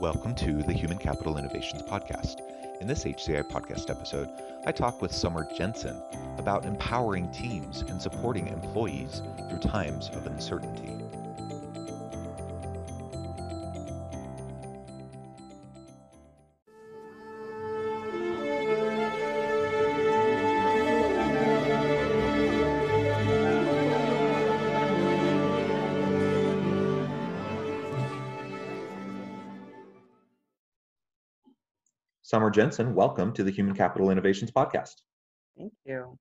Welcome to the Human Capital Innovations Podcast. In this HCI podcast episode, I talk with Summer Jensen about empowering teams and supporting employees through times of uncertainty. Summer Jensen, welcome to the Human Capital Innovations Podcast. Thank you.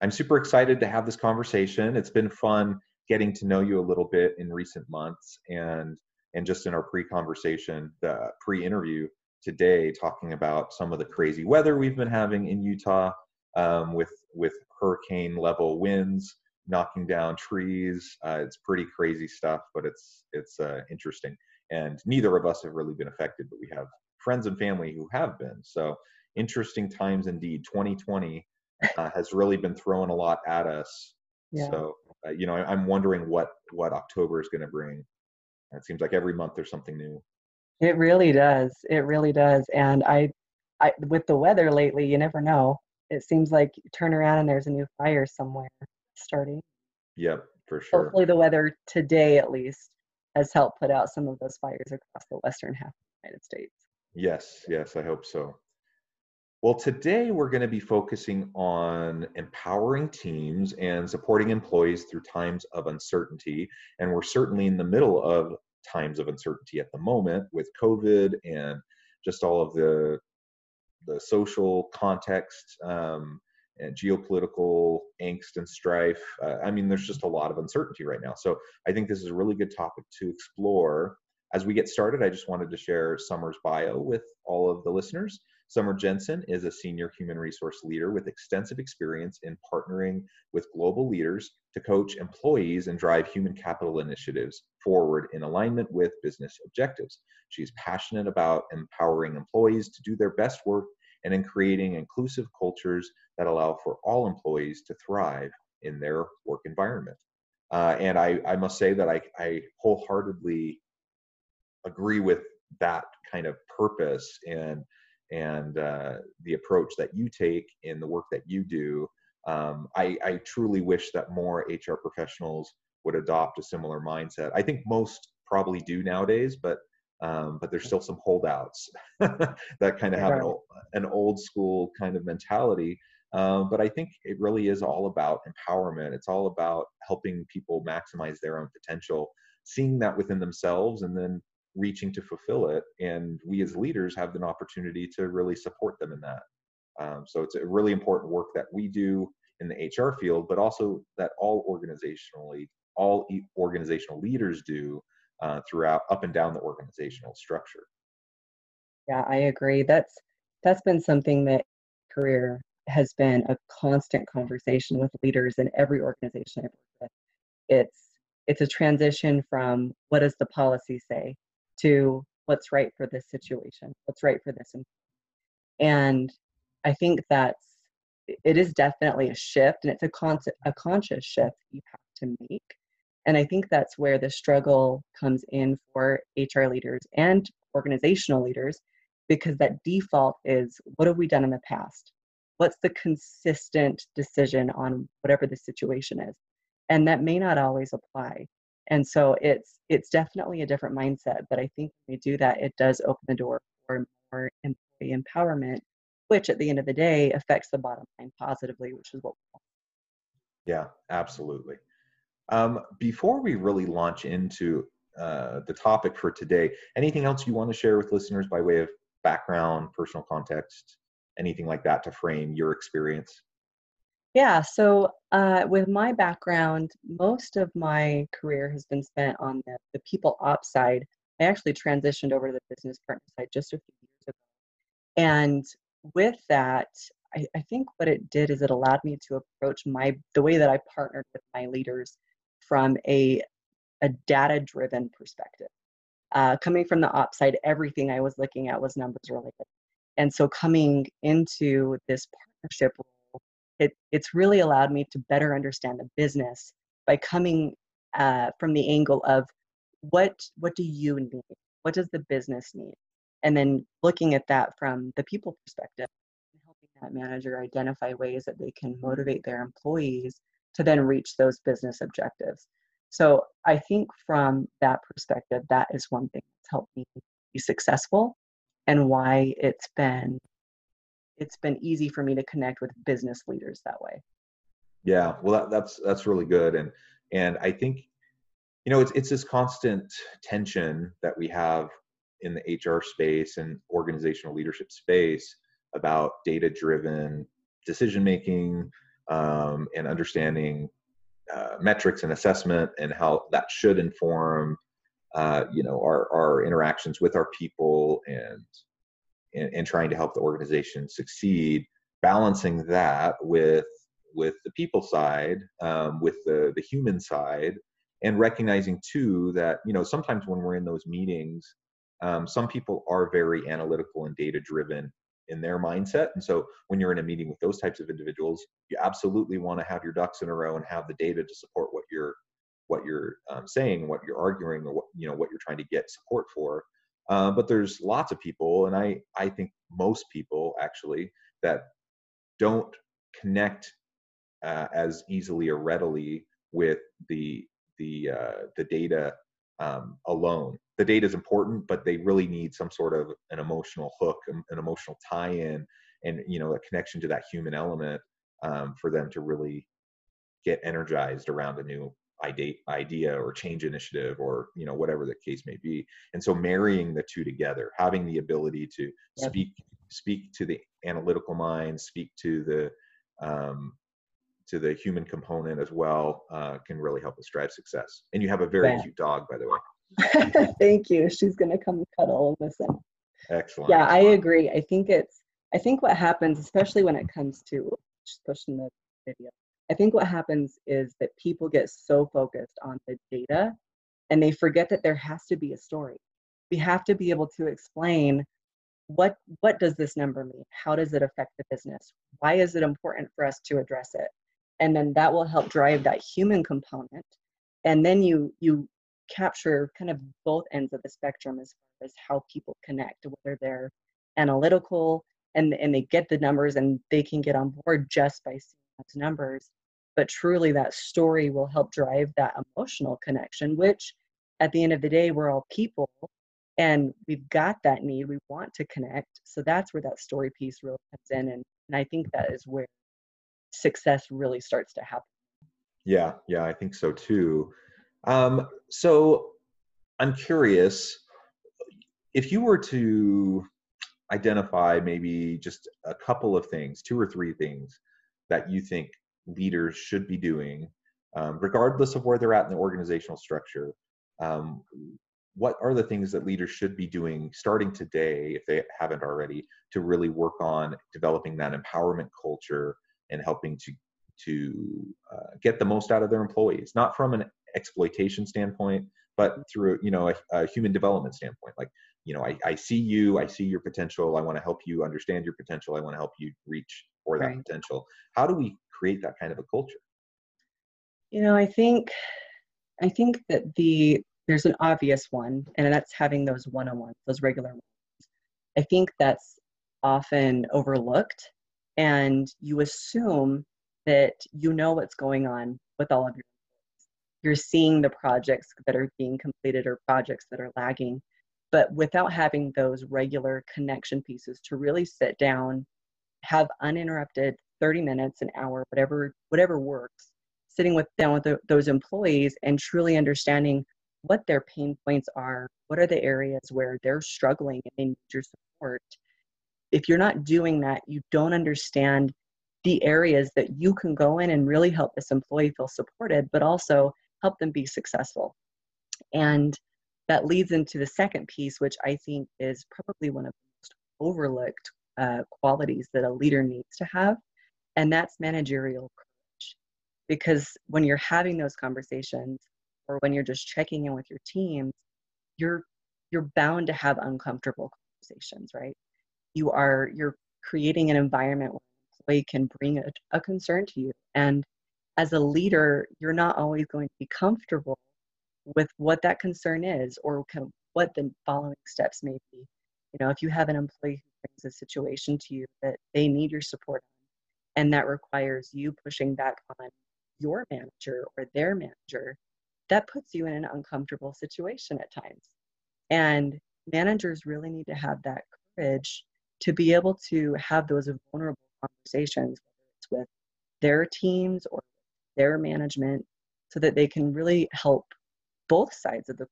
I'm super excited to have this conversation. It's been fun getting to know you a little bit in recent months and and just in our pre-conversation, the pre-interview today, talking about some of the crazy weather we've been having in Utah um, with with hurricane level winds knocking down trees. Uh, it's pretty crazy stuff, but it's it's uh, interesting. And neither of us have really been affected, but we have friends and family who have been. So interesting times indeed. 2020 uh, has really been throwing a lot at us. Yeah. So uh, you know, I, am wondering what what October is going to bring. It seems like every month there's something new. It really does. It really does. And I, I with the weather lately, you never know. It seems like you turn around and there's a new fire somewhere starting. Yep, for sure. Hopefully, the weather today at least has helped put out some of those fires across the western half of the United States. Yes, yes, I hope so. Well, today we're going to be focusing on empowering teams and supporting employees through times of uncertainty. And we're certainly in the middle of times of uncertainty at the moment with COVID and just all of the the social context um, and geopolitical angst and strife. Uh, I mean, there's just a lot of uncertainty right now. So I think this is a really good topic to explore as we get started, I just wanted to share Summer's bio with all of the listeners. Summer Jensen is a senior human resource leader with extensive experience in partnering with global leaders to coach employees and drive human capital initiatives forward in alignment with business objectives. She's passionate about empowering employees to do their best work and in creating inclusive cultures that allow for all employees to thrive in their work environment. Uh, and I, I, must say that I, I wholeheartedly agree with that kind of purpose and and uh, the approach that you take in the work that you do. Um, I, I truly wish that more HR professionals would adopt a similar mindset. I think most probably do nowadays, but um, but there's still some holdouts that kind of have an old, an old school kind of mentality. Um, but I think it really is all about empowerment. It's all about helping people maximize their own potential, seeing that within themselves, and then reaching to fulfill it. And we as leaders have an opportunity to really support them in that. Um, so it's a really important work that we do in the HR field, but also that all organizationally, all organizational leaders do uh, throughout up and down the organizational structure. Yeah, I agree. That's that's been something that career has been a constant conversation with leaders in every organization I've worked with. It's it's a transition from what does the policy say to what's right for this situation, what's right for this. And I think that's it is definitely a shift and it's a con- a conscious shift you have to make. And I think that's where the struggle comes in for HR leaders and organizational leaders because that default is what have we done in the past? What's the consistent decision on whatever the situation is? And that may not always apply and so it's it's definitely a different mindset but i think when we do that it does open the door for more employee empowerment which at the end of the day affects the bottom line positively which is what we want. Yeah absolutely. Um, before we really launch into uh, the topic for today anything else you want to share with listeners by way of background personal context anything like that to frame your experience Yeah, so uh, with my background, most of my career has been spent on the, the people ops side. I actually transitioned over to the business partner side just a few years ago. And with that, I, I think what it did is it allowed me to approach my the way that I partnered with my leaders from a a data driven perspective. Uh, coming from the ops side, everything I was looking at was numbers related. And so coming into this partnership it, it's really allowed me to better understand the business by coming uh, from the angle of what what do you need? What does the business need? And then looking at that from the people perspective helping that manager identify ways that they can motivate their employees to then reach those business objectives. So i think from that perspective that is one thing that's helped me be successful and why it's been it's been easy for me to connect with business leaders that way. Yeah, well, that, that's that's really good, and and I think you know it's it's this constant tension that we have in the HR space and organizational leadership space about data driven decision making um, and understanding uh, metrics and assessment and how that should inform uh, you know our, our interactions with our people and and, trying to help the organization succeed balancing that with with the people side um, with the the human side and recognizing too that you know sometimes when we're in those meetings um, some people are very analytical and data driven in their mindset. And so when you're in a meeting with those types of individuals you absolutely want to have your ducks in a row and have the data to support what you're what you're um, saying what you're arguing or what you know what you're trying to get support for uh, but there's lots of people, and I I think most people actually that don't connect uh, as easily or readily with the the uh, the data um, alone. The data is important, but they really need some sort of an emotional hook, an, emotional tie-in, and you know a connection to that human element um, for them to really get energized around a new idea or change initiative or you know whatever the case may be. And so marrying the two together having the ability to speak speak to the analytical mind speak to the um, to the human component as well uh, can really help us drive success. And you have a very yeah. cute dog by the way. Thank you. She's going to come cuddle and listen excellent yeah i agree. I think it's i think what happens especially when it comes to just pushing the video I think what happens is that people get so focused on the data and they forget that there has to be a story. We have to be able to explain what what does this number mean? How does it affect the business? Why is it important for us to address it? And then that will help drive that human component. And then you you capture kind of both ends of the spectrum as far as how people connect, whether they're analytical and and they get the numbers and they can get on board just by seeing those numbers but truly that story will help drive that emotional connection which at the end of the day we're all people and we've got that need we want to connect. So that's where that story piece really comes in and, and i think that is where success really starts to happen. Yeah yeah i think so too. Um, so i'm curious if you were to identify maybe just a couple of things two or three things that you think leaders should be doing, um, regardless of where they're at in the organizational structure. Um, what are the things that leaders should be doing starting today, if they haven't already, to really work on developing that empowerment culture and helping to to uh, get the most out of their employees, not from an exploitation standpoint, but through you know a, a human development standpoint. Like you know, I, I see you, I see your potential. I want to help you understand your potential. I want to help you reach for that right. potential. How do we create that kind of a culture? You know, I think I think that the there's an obvious one, and that's having those one-on-ones, those regular ones. I think that's often overlooked, and you assume that you know what's going on with all of your you're seeing the projects that are being completed or projects that are lagging but without having those regular connection pieces to really sit down have uninterrupted 30 minutes, an hour, whatever whatever works, sitting with down with the, those employees and truly understanding what their pain points are, what are the areas where they're struggling and they need your support. If you're not doing that, you don't understand the areas that you can go in and really help this employee feel supported, but also help them be successful. And that leads into the second piece, which I think is probably one of the most overlooked uh, qualities that a leader needs to have, and that's managerial courage. Because when you're having those conversations, or when you're just checking in with your teams, you're you're bound to have uncomfortable conversations, right? You are you're creating an environment where an employee can bring a, a concern to you, and as a leader, you're not always going to be comfortable with what that concern is or what the following steps may be. You know, if you have an employee who brings a situation to you that they need your support and that requires you pushing back on your manager or their manager, that puts you in an uncomfortable situation at times. And managers really need to have that courage to be able to have those vulnerable conversations, whether it's with their teams or their management, so that they can really help both sides of the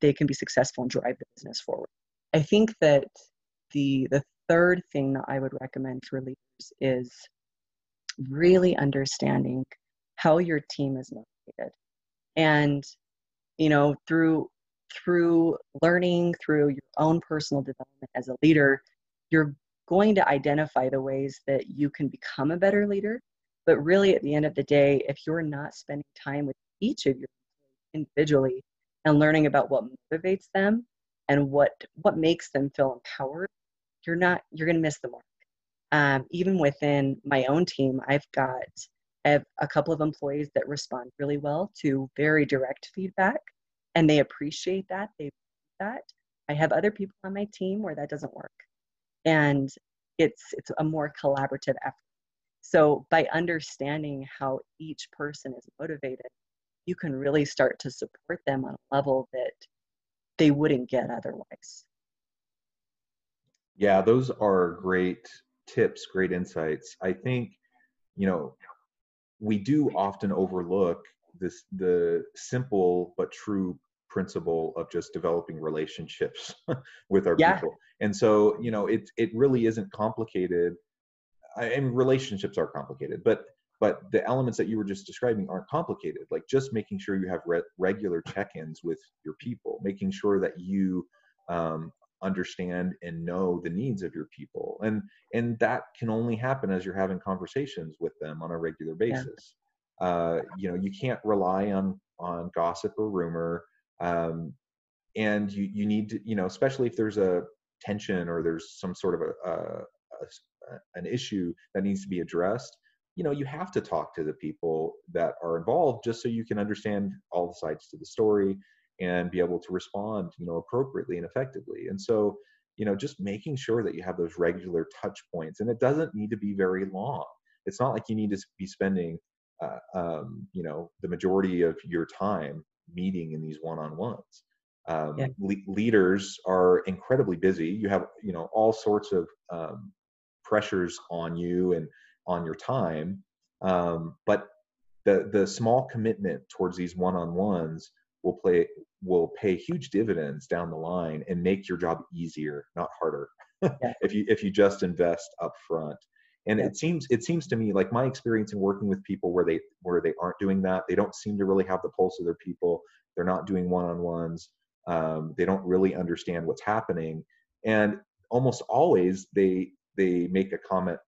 they can be successful and drive the business forward. I think that the the third thing that I would recommend for leaders is really understanding how your team is motivated. And you know, through through learning, through your own personal development as a leader, you're going to identify the ways that you can become a better leader. But really, at the end of the day, if you're not spending time with each of your individually and learning about what motivates them and what what makes them feel empowered you're not you're going to miss the mark um, even within my own team i've got have a couple of employees that respond really well to very direct feedback and they appreciate that they that i have other people on my team where that doesn't work and it's it's a more collaborative effort so by understanding how each person is motivated you can really start to support them on a level that they wouldn't get otherwise. Yeah, those are great tips, great insights. I think, you know, we do often overlook this the simple but true principle of just developing relationships with our yeah. people. And so, you know, it it really isn't complicated. I, and relationships are complicated, but but the elements that you were just describing aren't complicated like just making sure you have re- regular check-ins with your people making sure that you um, understand and know the needs of your people and and that can only happen as you're having conversations with them on a regular basis yeah. uh, you know you can't rely on on gossip or rumor um, and you you need to you know especially if there's a tension or there's some sort of a, a, a an issue that needs to be addressed you know you have to talk to the people that are involved just so you can understand all the sides to the story and be able to respond you know appropriately and effectively. And so you know just making sure that you have those regular touch points and it doesn't need to be very long. It's not like you need to be spending uh, um, you know the majority of your time meeting in these one-on-ones. Um, yeah. le- leaders are incredibly busy. You have you know all sorts of um, pressures on you and on your time. Um, but the the small commitment towards these one-on-ones will play will pay huge dividends down the line and make your job easier not harder yeah. if you if you just invest up front and yeah. it seems it seems to me like my experience in working with people where they where they aren't doing that they don't seem to really have the pulse of their people they're not doing one-on-ones um, they don't really understand what's happening and almost always they they make a comment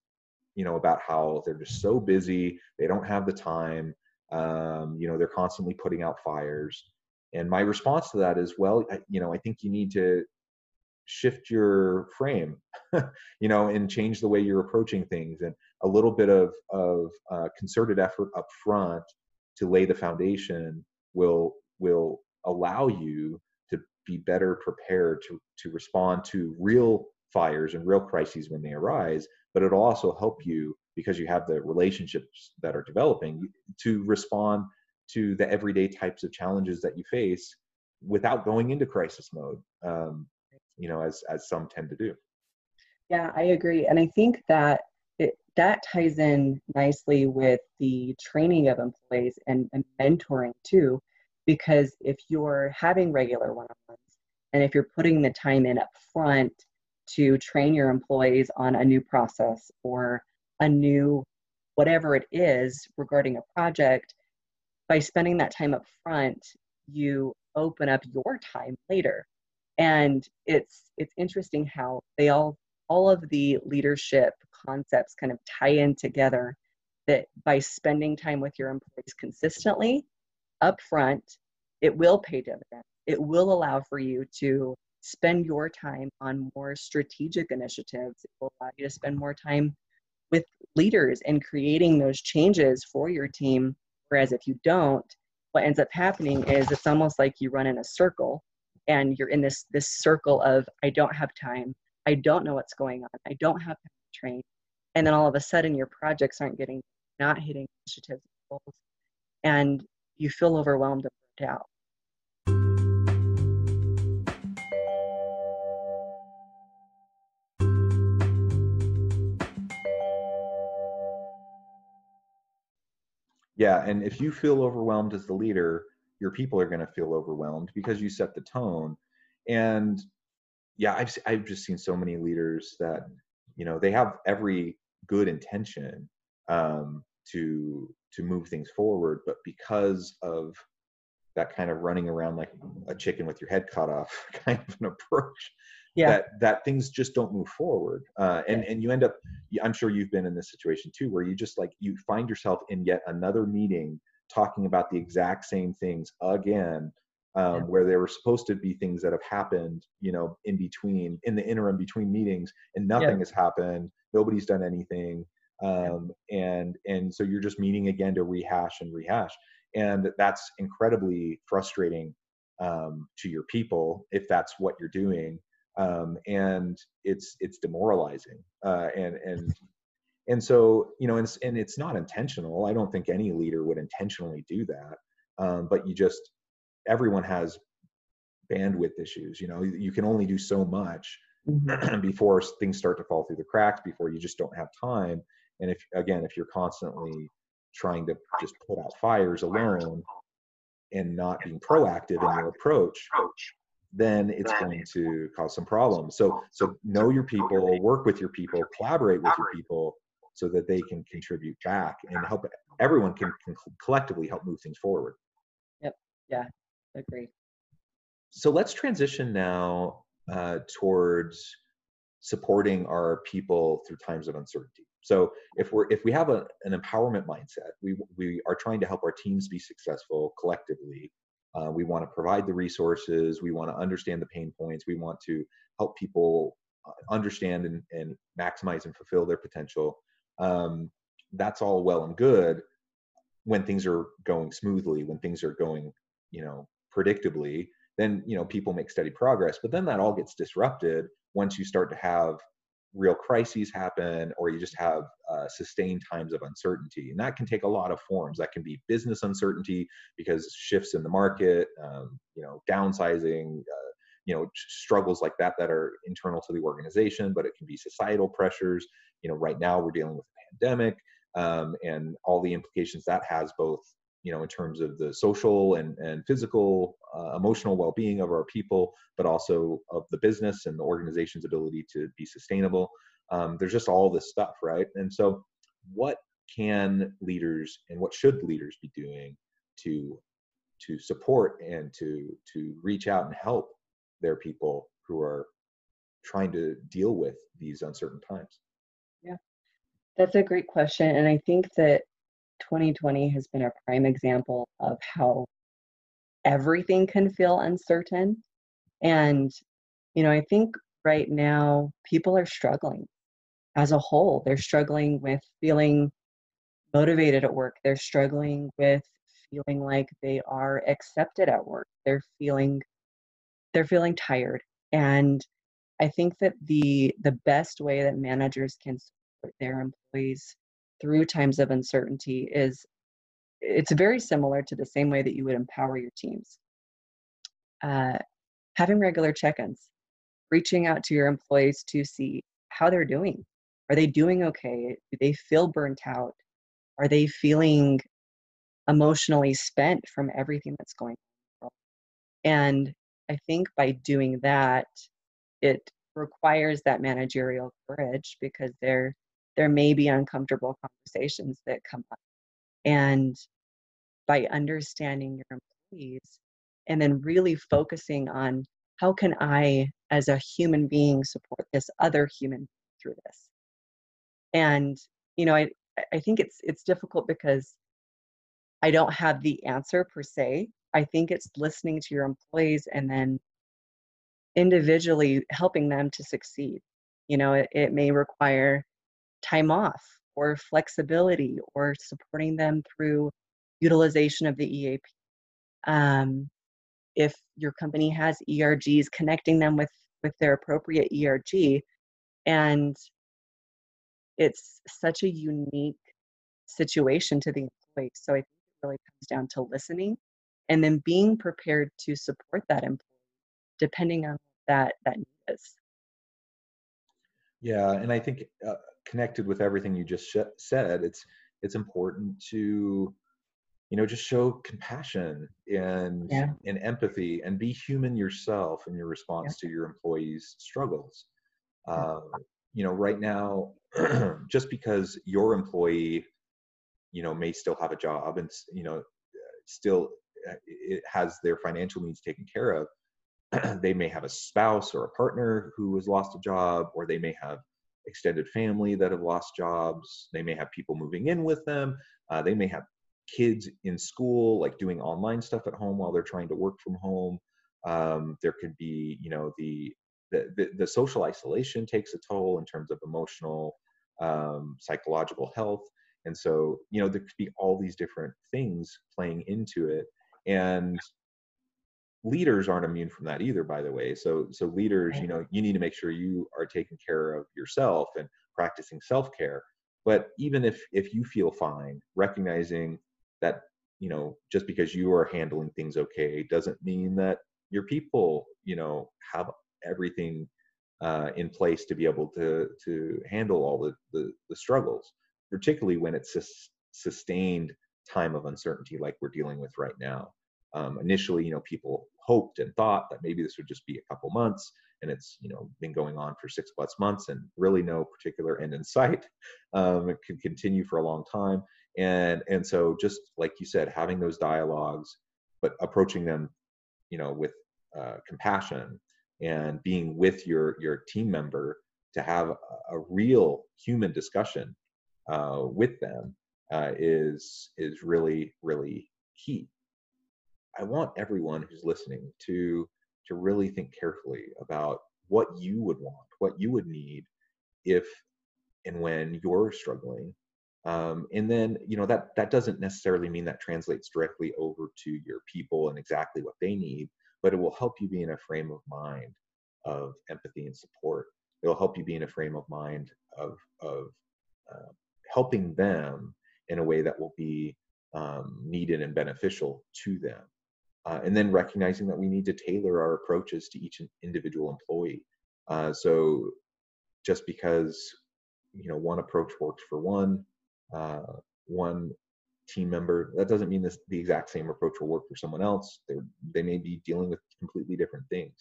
you know about how they're just so busy they don't have the time um, you know they're constantly putting out fires and my response to that is well I, you know i think you need to shift your frame you know and change the way you're approaching things and a little bit of of uh, concerted effort up front to lay the foundation will will allow you to be better prepared to to respond to real fires and real crises when they arise but it'll also help you because you have the relationships that are developing to respond to the everyday types of challenges that you face without going into crisis mode um, you know as as some tend to do. Yeah i agree and i think that it, that ties in nicely with the training of employees and, and mentoring too because if you're having regular one-on-ones and if you're putting the time in up front to train your employees on a new process or a new whatever it is regarding a project, by spending that time up front, you open up your time later. And it's it's interesting how they all all of the leadership concepts kind of tie in together that by spending time with your employees consistently up front, it will pay dividends. It will allow for you to spend your time on more strategic initiatives. It will allow you to spend more time with leaders and creating those changes for your team. Whereas if you don't, what ends up happening is it's almost like you run in a circle and you're in this this circle of I don't have time, I don't know what's going on, I don't have time to train. And then all of a sudden your projects aren't getting not hitting initiatives goals and you feel overwhelmed and burnt out. Yeah, and if you feel overwhelmed as the leader, your people are going to feel overwhelmed because you set the tone. And yeah, I've I've just seen so many leaders that you know they have every good intention um, to to move things forward, but because of that kind of running around like a chicken with your head cut off kind of an approach, yeah. that that things just don't move forward uh, and and you end up i'm sure you've been in this situation too where you just like you find yourself in yet another meeting talking about the exact same things again um, yeah. where there were supposed to be things that have happened you know in between in the interim between meetings and nothing yeah. has happened nobody's done anything um, and and so you're just meeting again to rehash and rehash and that's incredibly frustrating um, to your people if that's what you're doing um, and it's it's demoralizing uh, and and and so you know and, and it's not intentional i don't think any leader would intentionally do that um, but you just everyone has bandwidth issues you know you can only do so much mm-hmm. before things start to fall through the cracks before you just don't have time and if again if you're constantly trying to just put out fires alone and not being proactive in your approach then it's going to cause some problems. So so know your people, work with your people, collaborate with your people so that they can contribute back and help everyone can, can collectively help move things forward. Yep. Yeah. Agree. So let's transition now uh, towards supporting our people through times of uncertainty. So if we're if we have a, an empowerment mindset, we we are trying to help our teams be successful collectively uh, we want to provide the resources. We want to understand the pain points. We want to help people uh, understand and, and maximize and fulfill their potential. Um, that's all well and good when things are going smoothly, when things are going, you know, predictably. Then you know people make steady progress. But then that all gets disrupted once you start to have real crises happen or you just have uh, sustained times of uncertainty and that can take a lot of forms. That can be business uncertainty because shifts in the market um, you know downsizing uh, you know struggles like that that are internal to the organization but it can be societal pressures. You know right now we're dealing with a pandemic um, and all the implications that has both you know in terms of the social and, and physical uh, emotional well-being of our people but also of the business and the organization's ability to be sustainable. Um, there's just all this stuff right? And so what can leaders and what should leaders be doing to to support and to to reach out and help their people who are trying to deal with these uncertain times? Yeah. That's a great question and i think that 2020 has been a prime example of how everything can feel uncertain. And, you know, I think right now people are struggling as a whole. They're struggling with feeling motivated at work, they're struggling with feeling like they are accepted at work, they're feeling they're feeling tired and i think that the the best way that managers can support their employees through times of uncertainty is it's very similar to the same way that you would empower your teams. Uh, having regular check-ins, reaching out to your employees to see how they're doing. Are they doing okay? Do they feel burnt out? Are they feeling emotionally spent from everything that's going on? And I think by doing that, it requires that managerial courage because they're there may be uncomfortable conversations that come up. And by understanding your employees and then really focusing on how can I, as a human being, support this other human through this? And, you know, I, I think it's it's difficult because I don't have the answer per se. I think it's listening to your employees and then individually helping them to succeed. You know, it, it may require time off or flexibility or supporting them through utilization of the EAP. Um, if your company has ERGs, connecting them with with their appropriate ERG, and it's such a unique situation to the employee. So I think it really comes down to listening, and then being prepared to support that employee, depending on that that need is. Yeah, and I think uh, connected with everything you just sh- said, it's it's important to you know just show compassion and yeah. and empathy and be human yourself in your response yeah. to your employees struggles uh, you know right now just because your employee you know may still have a job and you know still uh, it has their financial needs taken care of they may have a spouse or a partner who has lost a job or they may have extended family that have lost jobs they may have people moving in with them uh, they may have kids in school like doing online stuff at home while they're trying to work from home. Um, there could be you know the, the, the the social isolation takes a toll in terms of emotional um, psychological health. And so you know there could be all these different things playing into it. And leaders aren't immune from that either by the way. So so leaders you know you need to make sure you are taking care of yourself and practicing self-care. But even if if you feel fine recognizing that you know just because you are handling things okay doesn't mean that your people you know have everything uh, in place to be able to to handle all the the, the struggles particularly when it's a sustained time of uncertainty like we're dealing with right now. Um, initially you know people hoped and thought that maybe this would just be a couple months and it's you know been going on for six plus months and really no particular end in sight. Um, it can continue for a long time. And and so just like you said having those dialogues but approaching them you know with uh, compassion and being with your your team member to have a, real human discussion uh, with them uh, is is really really key i want everyone who's listening to to really think carefully about what you would want what you would need if and when you're struggling. Um, and then you know that that doesn't necessarily mean that translates directly over to your people and exactly what they need but it will help you be in a frame of mind of empathy and support. It'll help you be in a frame of mind of of uh, helping them in a way that will be um, needed and beneficial to them uh, and then recognizing that we need to tailor our approaches to each individual employee uh, so just because you know one approach works for one uh, one team member. That doesn't mean this, the exact same approach will work for someone else. They they may be dealing with completely different things.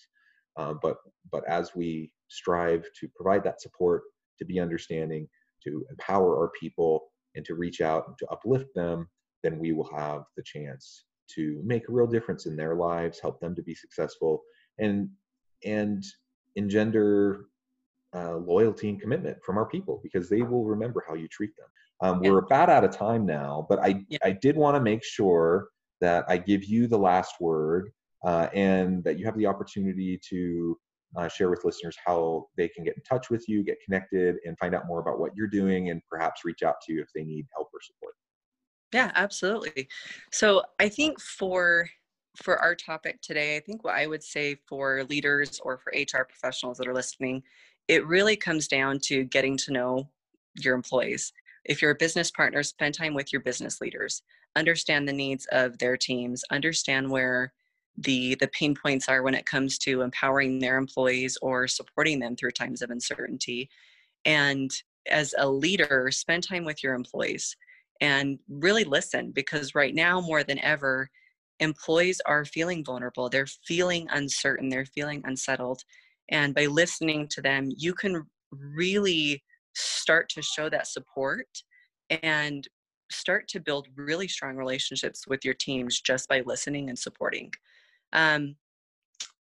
Uh, but but as we strive to provide that support, to be understanding, to empower our people, and to reach out and to uplift them, then we will have the chance to make a real difference in their lives, help them to be successful, and and engender uh, loyalty and commitment from our people because they will remember how you treat them. Um. We're about out of time now, but I, yeah. I did want to make sure that I give you the last word uh, and that you have the opportunity to uh, share with listeners how they can get in touch with you, get connected, and find out more about what you're doing, and perhaps reach out to you if they need help or support. Yeah, absolutely. So I think for for our topic today, I think what I would say for leaders or for HR professionals that are listening, it really comes down to getting to know your employees if you're a business partner, spend time with your business leaders. Understand the needs of their teams. Understand where the the pain points are when it comes to empowering their employees or supporting them through times of uncertainty. And as a leader, spend time with your employees and really listen because right now more than ever, employees are feeling vulnerable. They're feeling uncertain. They're feeling unsettled. And by listening to them, you can really start to show that support and start to build really strong relationships with your teams just by listening and supporting. Um,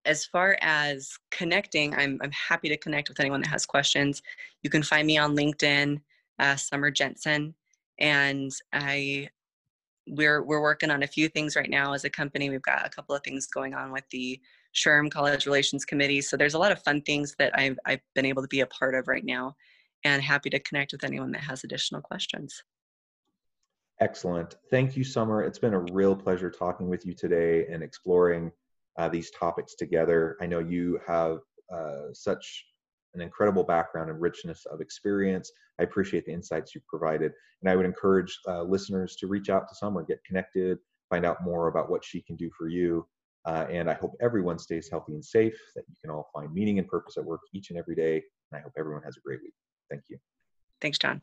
as far as connecting, I'm, I'm happy to connect with anyone that has questions. You can find me on LinkedIn, uh, Summer Jensen, and I we're we're working on a few things right now as a company. We've got a couple of things going on with the SHRM College Relations Committee. So there's a lot of fun things that I've I've been able to be a part of right now, and happy to connect with anyone that has additional questions. Excellent. Thank you, Summer. It's been a real pleasure talking with you today and exploring uh, these topics together. I know you have uh, such an incredible background and richness of experience. I appreciate the insights you provided. And I would encourage uh, listeners to reach out to Summer, get connected, find out more about what she can do for you. Uh, and I hope everyone stays healthy and safe, that you can all find meaning and purpose at work each and every day. And I hope everyone has a great week. Thank you. Thanks, John.